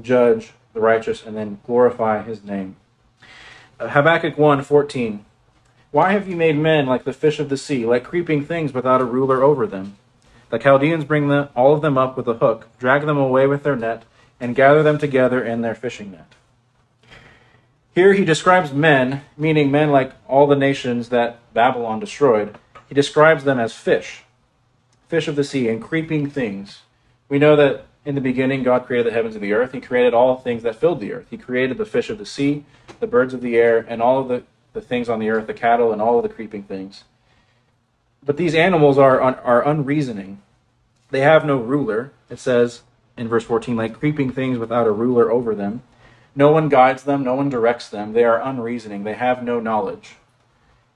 judge the righteous and then glorify his name. Uh, Habakkuk 1 14. Why have you made men like the fish of the sea, like creeping things without a ruler over them? The Chaldeans bring all of them up with a hook, drag them away with their net, and gather them together in their fishing net. Here he describes men, meaning men like all the nations that Babylon destroyed. He describes them as fish, fish of the sea, and creeping things. We know that in the beginning, God created the heavens and the earth. He created all things that filled the earth. He created the fish of the sea, the birds of the air, and all of the, the things on the earth, the cattle, and all of the creeping things. But these animals are, are unreasoning. They have no ruler. It says in verse 14, like creeping things without a ruler over them. No one guides them, no one directs them. They are unreasoning. They have no knowledge.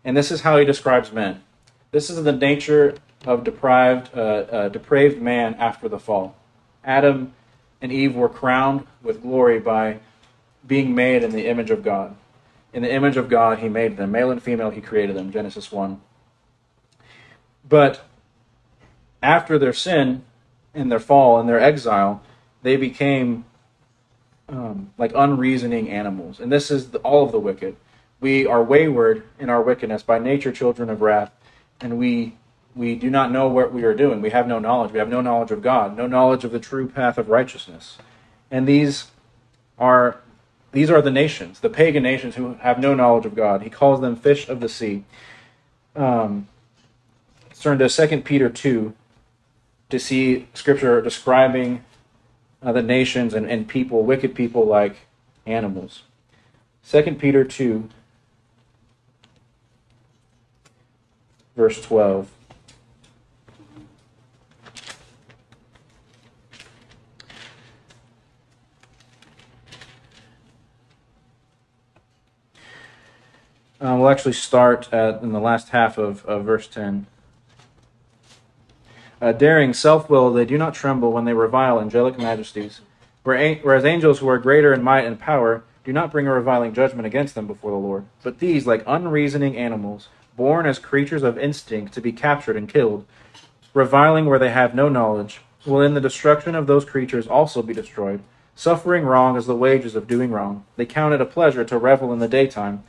And this is how he describes men. This is the nature of deprived, uh, uh, depraved man after the fall. Adam and Eve were crowned with glory by being made in the image of God. In the image of God, He made them. Male and female, He created them. Genesis 1. But after their sin and their fall and their exile, they became um, like unreasoning animals. And this is the, all of the wicked. We are wayward in our wickedness, by nature children of wrath, and we we do not know what we are doing. We have no knowledge. We have no knowledge of God, no knowledge of the true path of righteousness. And these are these are the nations, the pagan nations who have no knowledge of God. He calls them fish of the sea. Um, let's turn to 2 Peter 2 to see scripture describing uh, the nations and, and people, wicked people like animals. 2 Peter 2, verse 12. Uh, we'll actually start at, in the last half of, of verse 10. Uh, daring, self willed, they do not tremble when they revile angelic majesties. Whereas angels who are greater in might and power do not bring a reviling judgment against them before the Lord. But these, like unreasoning animals, born as creatures of instinct to be captured and killed, reviling where they have no knowledge, will in the destruction of those creatures also be destroyed. Suffering wrong is the wages of doing wrong. They count it a pleasure to revel in the daytime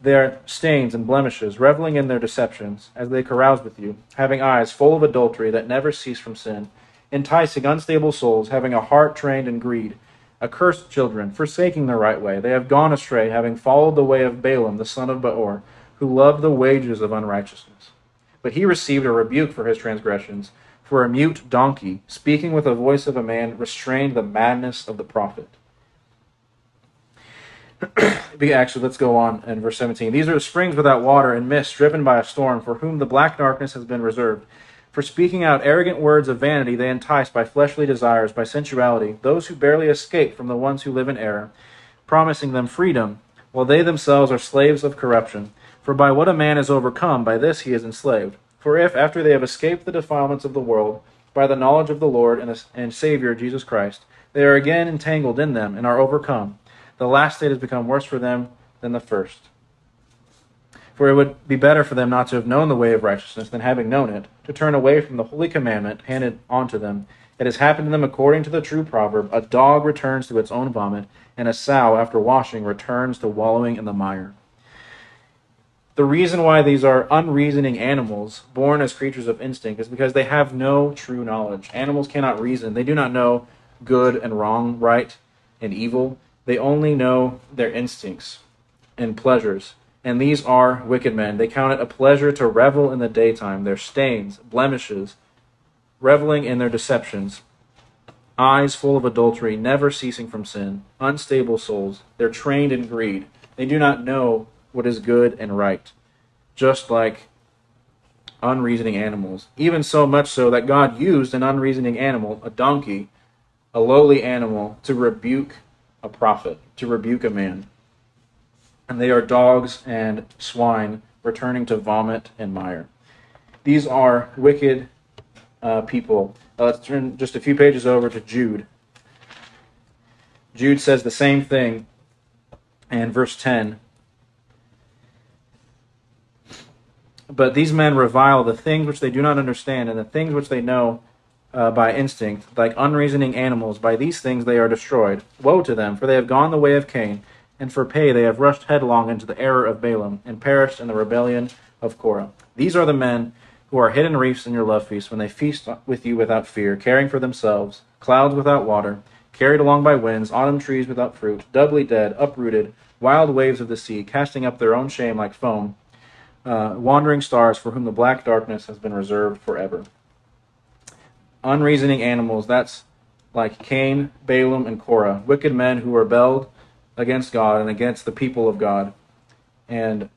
their stains and blemishes, reveling in their deceptions, as they carouse with you, having eyes full of adultery that never cease from sin, enticing unstable souls, having a heart trained in greed, accursed children, forsaking the right way. They have gone astray, having followed the way of Balaam, the son of Beor, who loved the wages of unrighteousness. But he received a rebuke for his transgressions, for a mute donkey, speaking with the voice of a man, restrained the madness of the prophet. <clears throat> Actually, let's go on in verse 17. These are the springs without water and mist, driven by a storm, for whom the black darkness has been reserved. For speaking out arrogant words of vanity, they entice by fleshly desires, by sensuality, those who barely escape from the ones who live in error, promising them freedom, while they themselves are slaves of corruption. For by what a man is overcome, by this he is enslaved. For if, after they have escaped the defilements of the world, by the knowledge of the Lord and, Savior Jesus Christ, they are again entangled in them and are overcome, the last state has become worse for them than the first. For it would be better for them not to have known the way of righteousness than having known it, to turn away from the holy commandment handed on to them. It has happened to them according to the true proverb a dog returns to its own vomit, and a sow, after washing, returns to wallowing in the mire. The reason why these are unreasoning animals, born as creatures of instinct, is because they have no true knowledge. Animals cannot reason. They do not know good and wrong, right and evil. They only know their instincts and pleasures and these are wicked men. They count it a pleasure to revel in the daytime, their stains, blemishes, reveling in their deceptions, eyes full of adultery, never ceasing from sin, unstable souls. They're trained in greed. They do not know what is good and right, just like unreasoning animals. Even so much so that God used an unreasoning animal, a donkey, a lowly animal, to rebuke a prophet, to rebuke a man and they are dogs and swine returning to vomit and mire. These are wicked uh, people. Uh, let's turn just a few pages over to Jude. Jude says the same thing in verse 10. But these men revile the things which they do not understand, and the things which they know uh, by instinct, like unreasoning animals. By these things they are destroyed. Woe to them, for they have gone the way of Cain and for pay they have rushed headlong into the error of Balaam, and perished in the rebellion of Korah. These are the men who are hidden reefs in your love feast, when they feast with you without fear, caring for themselves, clouds without water, carried along by winds, autumn trees without fruit, doubly dead, uprooted, wild waves of the sea, casting up their own shame like foam, uh, wandering stars for whom the black darkness has been reserved forever. Unreasoning animals, that's like Cain, Balaam, and Korah, wicked men who rebelled against God and against the people of God and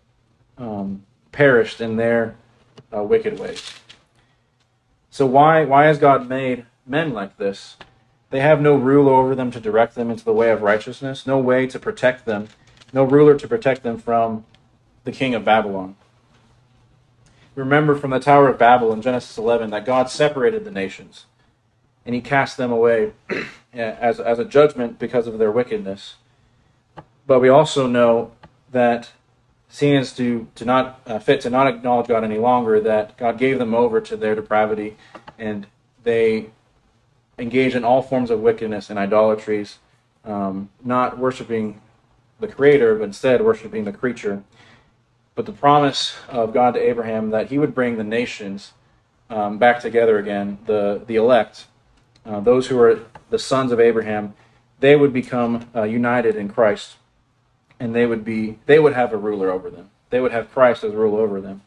um, perished in their uh, wicked ways. So why why has God made men like this? They have no ruler over them to direct them into the way of righteousness, no way to protect them, no ruler to protect them from the king of Babylon. Remember from the Tower of Babel in Genesis 11 that God separated the nations and he cast them away <clears throat> as, as a judgment because of their wickedness. But we also know that seeing as to, to not uh, fit to not acknowledge God any longer, that God gave them over to their depravity and they engage in all forms of wickedness and idolatries, um, not worshiping the Creator, but instead worshiping the creature. But the promise of God to Abraham that he would bring the nations um, back together again, the, the elect, uh, those who are the sons of Abraham, they would become uh, united in Christ and they would be they would have a ruler over them. They would have Christ as rule over them.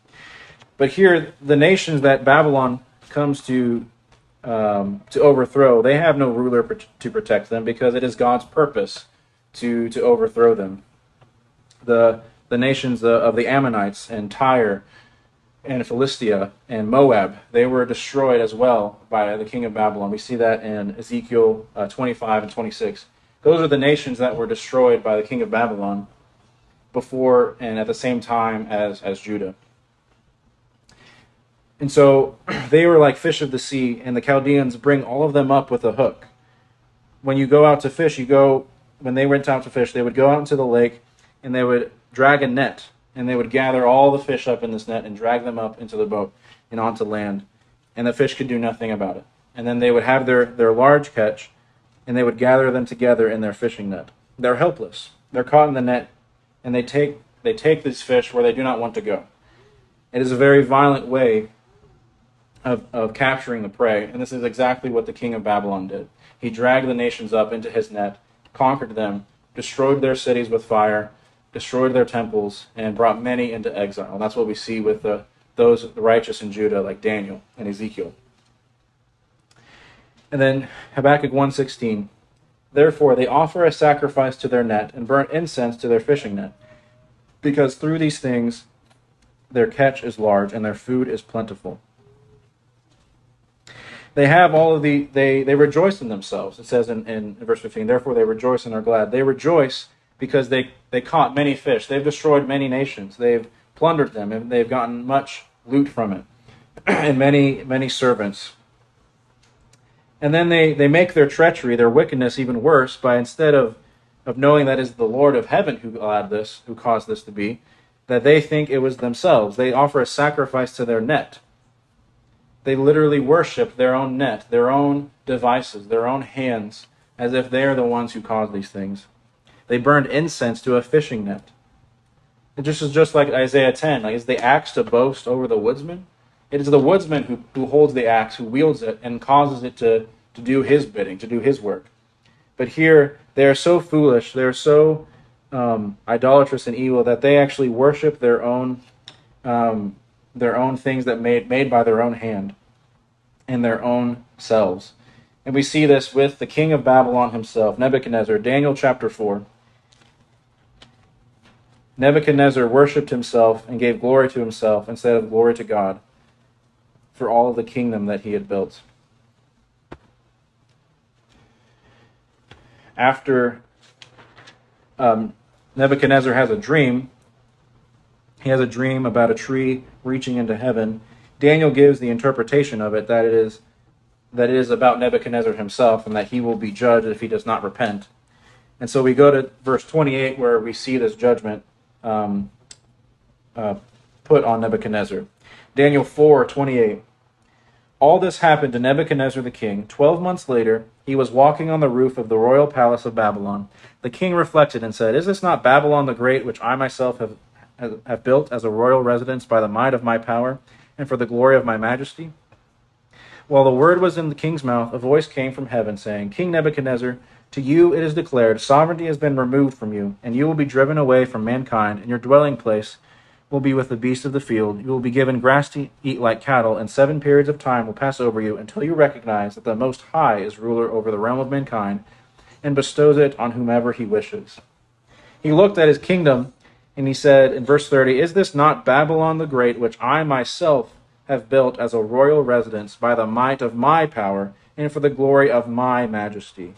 But here, the nations that Babylon comes to um, to overthrow, they have no ruler to protect them because it is God's purpose to to overthrow them. The the nations of the Ammonites and Tyre and Philistia and Moab, they were destroyed as well by the king of Babylon. We see that in Ezekiel uh, 25 and 26. Those are the nations that were destroyed by the king of Babylon before and at the same time as, as Judah. And so <clears throat> they were like fish of the sea, and the Chaldeans bring all of them up with a hook. When you go out to fish, you go, when they went out to fish, they would go out into the lake and they would drag a net, and they would gather all the fish up in this net and drag them up into the boat and onto land. And the fish could do nothing about it. And then they would have their, their large catch, and they would gather them together in their fishing net. They're helpless. They're caught in the net, and they take they take these fish where they do not want to go. It is a very violent way of, of capturing the prey, and this is exactly what the king of Babylon did. He dragged the nations up into his net, conquered them, destroyed their cities with fire, destroyed their temples, and brought many into exile. And that's what we see with the, those righteous in Judah, like Daniel and Ezekiel. And then Habakkuk 1:16. Therefore they offer a sacrifice to their net and burn incense to their fishing net, because through these things their catch is large and their food is plentiful. They have all of the they they rejoice in themselves. It says in, in verse 15, therefore they rejoice and are glad. They rejoice because they, they caught many fish. They've destroyed many nations. They've plundered them and they've gotten much loot from it. <clears throat> and many, many servants. And then they, they make their treachery, their wickedness even worse by instead of, of knowing that is the Lord of heaven who allowed this, who caused this to be, that they think it was themselves. They offer a sacrifice to their net. They literally worship their own net, their own devices, their own hands, as if they are the ones who caused these things. They burned incense to a fishing net. It just is just like Isaiah 10. Like, is the axe to boast over the woodsman? It is the woodsman who, who holds the axe, who wields it, and causes it to, to do his bidding, to do his work. But here, they are so foolish, they are so um, idolatrous and evil that they actually worship their own um, their own things that made made by their own hand and their own selves. And we see this with the king of Babylon himself, Nebuchadnezzar, Daniel chapter 4. Nebuchadnezzar worshipped himself and gave glory to himself instead of glory to God for all the kingdom that he had built. After um, Nebuchadnezzar has a dream, he has a dream about a tree reaching into heaven. Daniel gives the interpretation of it that it is that it is about Nebuchadnezzar himself and that he will be judged if he does not repent. And so we go to verse 28 where we see this judgment um, uh, put on Nebuchadnezzar. Daniel 4 28. All this happened to Nebuchadnezzar the king. Twelve months later, he was walking on the roof of the royal palace of Babylon. The king reflected and said, Is this not Babylon the Great, which I myself have, have built as a royal residence by the might of my power and for the glory of my majesty? While the word was in the king's mouth, a voice came from heaven, saying, King Nebuchadnezzar, to you it is declared, sovereignty has been removed from you, and you will be driven away from mankind, and your dwelling place will be with the beasts of the field. You will be given grass to eat like cattle, and seven periods of time will pass over you until you recognize that the Most High is ruler over the realm of mankind and bestows it on whomever he wishes. He looked at his kingdom and he said in verse 30 Is this not Babylon the Great, which I myself have built as a royal residence by the might of my power and for the glory of my majesty?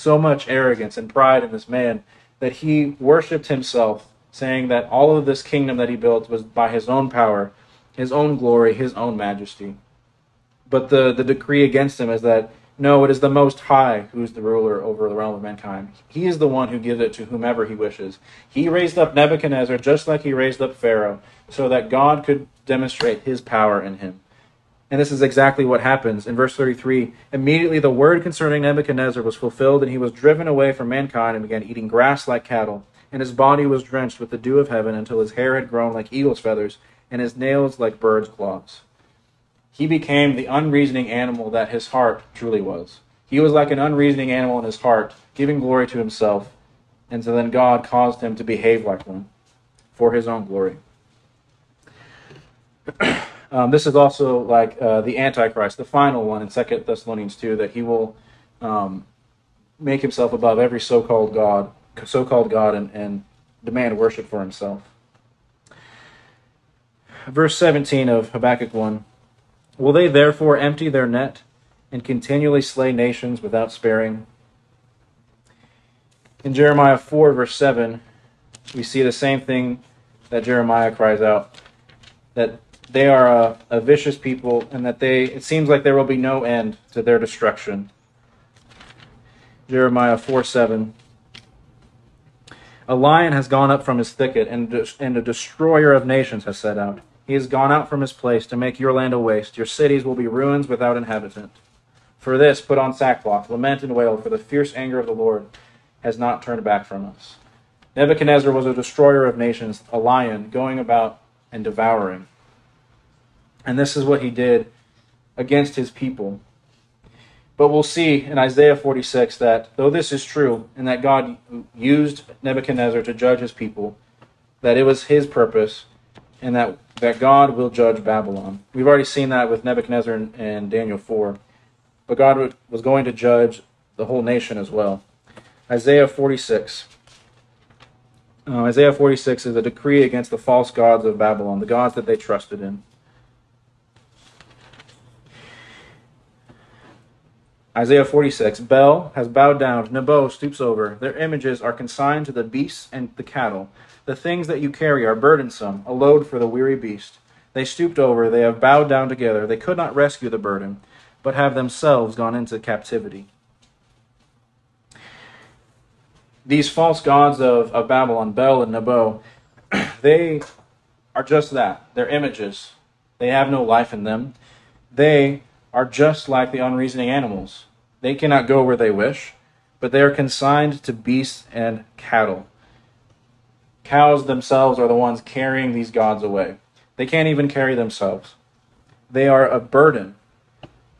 So much arrogance and pride in this man that he worshipped himself saying that all of this kingdom that he built was by his own power, his own glory, his own majesty. But the, the decree against him is that no, it is the Most High who is the ruler over the realm of mankind. He is the one who gives it to whomever he wishes. He raised up Nebuchadnezzar just like he raised up Pharaoh, so that God could demonstrate his power in him. And this is exactly what happens. In verse 33, immediately the word concerning Nebuchadnezzar was fulfilled, and he was driven away from mankind and began eating grass like cattle and his body was drenched with the dew of heaven until his hair had grown like eagle's feathers, and his nails like bird's claws. He became the unreasoning animal that his heart truly was. He was like an unreasoning animal in his heart, giving glory to himself, and so then God caused him to behave like one for his own glory. <clears throat> um, this is also like uh, the Antichrist, the final one in Second Thessalonians 2, that he will um, make himself above every so called God so-called God and, and demand worship for himself. Verse 17 of Habakkuk 1 Will they therefore empty their net and continually slay nations without sparing? In Jeremiah 4, verse 7, we see the same thing that Jeremiah cries out that they are a, a vicious people and that they it seems like there will be no end to their destruction. Jeremiah 4 7. A lion has gone up from his thicket, and, and a destroyer of nations has set out. He has gone out from his place to make your land a waste. Your cities will be ruins without inhabitant. For this, put on sackcloth, lament and wail, for the fierce anger of the Lord has not turned back from us. Nebuchadnezzar was a destroyer of nations, a lion going about and devouring. And this is what he did against his people. But we'll see in Isaiah 46 that though this is true, and that God used Nebuchadnezzar to judge his people, that it was his purpose, and that, that God will judge Babylon. We've already seen that with Nebuchadnezzar and, in Daniel 4. But God was going to judge the whole nation as well. Isaiah 46. Uh, Isaiah 46 is a decree against the false gods of Babylon, the gods that they trusted in. Isaiah 46 Bel has bowed down, Nebo stoops over. Their images are consigned to the beasts and the cattle. The things that you carry are burdensome, a load for the weary beast. They stooped over, they have bowed down together. They could not rescue the burden, but have themselves gone into captivity. These false gods of, of Babylon, Bel and Nebo, <clears throat> they are just that. They're images. They have no life in them. They are just like the unreasoning animals. They cannot go where they wish, but they are consigned to beasts and cattle. Cows themselves are the ones carrying these gods away. They can't even carry themselves. They are a burden.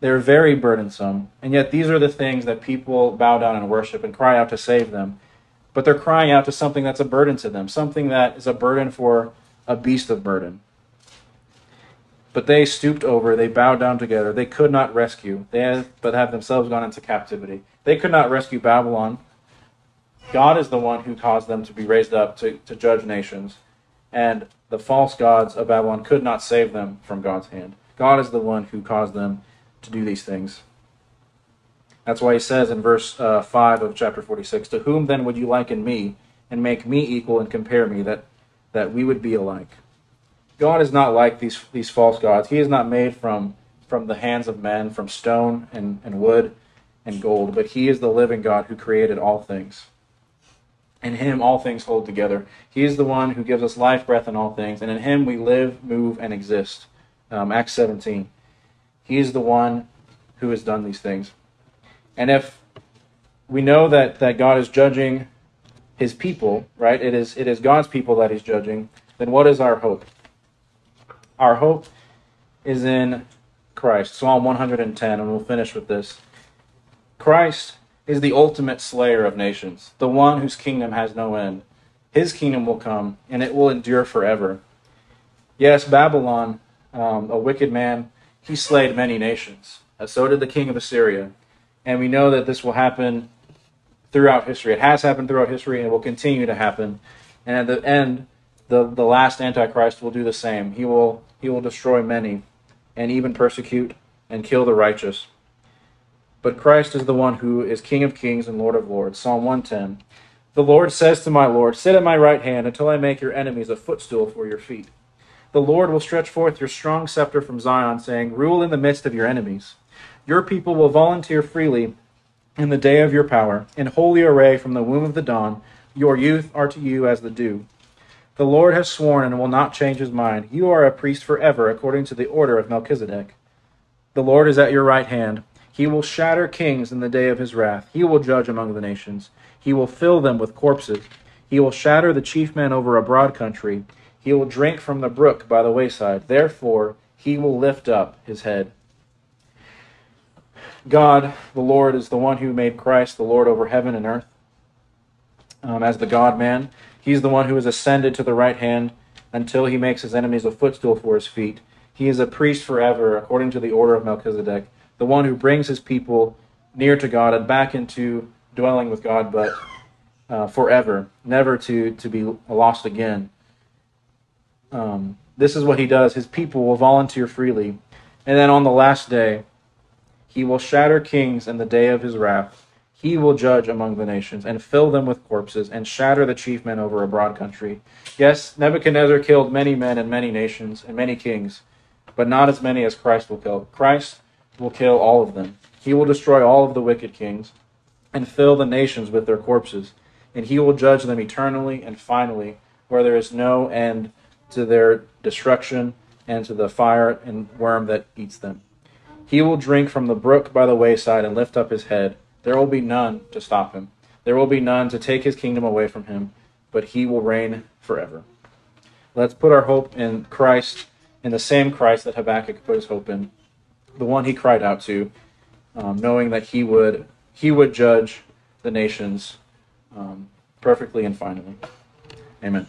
They're very burdensome. And yet, these are the things that people bow down and worship and cry out to save them. But they're crying out to something that's a burden to them, something that is a burden for a beast of burden. But they stooped over, they bowed down together. They could not rescue, they had, but have themselves gone into captivity. They could not rescue Babylon. God is the one who caused them to be raised up to, to judge nations. And the false gods of Babylon could not save them from God's hand. God is the one who caused them to do these things. That's why he says in verse uh, 5 of chapter 46 To whom then would you liken me and make me equal and compare me that, that we would be alike? God is not like these, these false gods. He is not made from, from the hands of men, from stone and, and wood and gold, but he is the living God who created all things. In him all things hold together. He is the one who gives us life, breath, and all things, and in him we live, move, and exist. Um, Acts 17. He is the one who has done these things. And if we know that, that God is judging his people, right? It is it is God's people that he's judging, then what is our hope? Our hope is in Christ. Psalm 110, and we'll finish with this. Christ is the ultimate slayer of nations, the one whose kingdom has no end. His kingdom will come, and it will endure forever. Yes, Babylon, um, a wicked man, he slayed many nations. So did the king of Assyria. And we know that this will happen throughout history. It has happened throughout history and it will continue to happen. And at the end, the, the last Antichrist will do the same. He will he will destroy many and even persecute and kill the righteous. But Christ is the one who is King of kings and Lord of lords. Psalm 110. The Lord says to my Lord, Sit at my right hand until I make your enemies a footstool for your feet. The Lord will stretch forth your strong scepter from Zion, saying, Rule in the midst of your enemies. Your people will volunteer freely in the day of your power, in holy array from the womb of the dawn. Your youth are to you as the dew. The Lord has sworn and will not change his mind. You are a priest forever, according to the order of Melchizedek. The Lord is at your right hand. He will shatter kings in the day of his wrath. He will judge among the nations. He will fill them with corpses. He will shatter the chief men over a broad country. He will drink from the brook by the wayside. Therefore, he will lift up his head. God, the Lord, is the one who made Christ the Lord over heaven and earth. Um, as the God man, he's the one who has ascended to the right hand until he makes his enemies a footstool for his feet. He is a priest forever, according to the order of Melchizedek the one who brings his people near to God and back into dwelling with God, but uh, forever, never to, to be lost again. Um, this is what he does. His people will volunteer freely. And then on the last day, he will shatter kings in the day of his wrath. He will judge among the nations and fill them with corpses and shatter the chief men over a broad country. Yes, Nebuchadnezzar killed many men and many nations and many kings, but not as many as Christ will kill. Christ will kill all of them. He will destroy all of the wicked kings and fill the nations with their corpses, and he will judge them eternally and finally, where there is no end to their destruction and to the fire and worm that eats them. He will drink from the brook by the wayside and lift up his head. There will be none to stop him. There will be none to take his kingdom away from him, but he will reign forever. Let's put our hope in Christ, in the same Christ that Habakkuk put his hope in the one he cried out to, um, knowing that he would he would judge the nations um, perfectly and finally. Amen.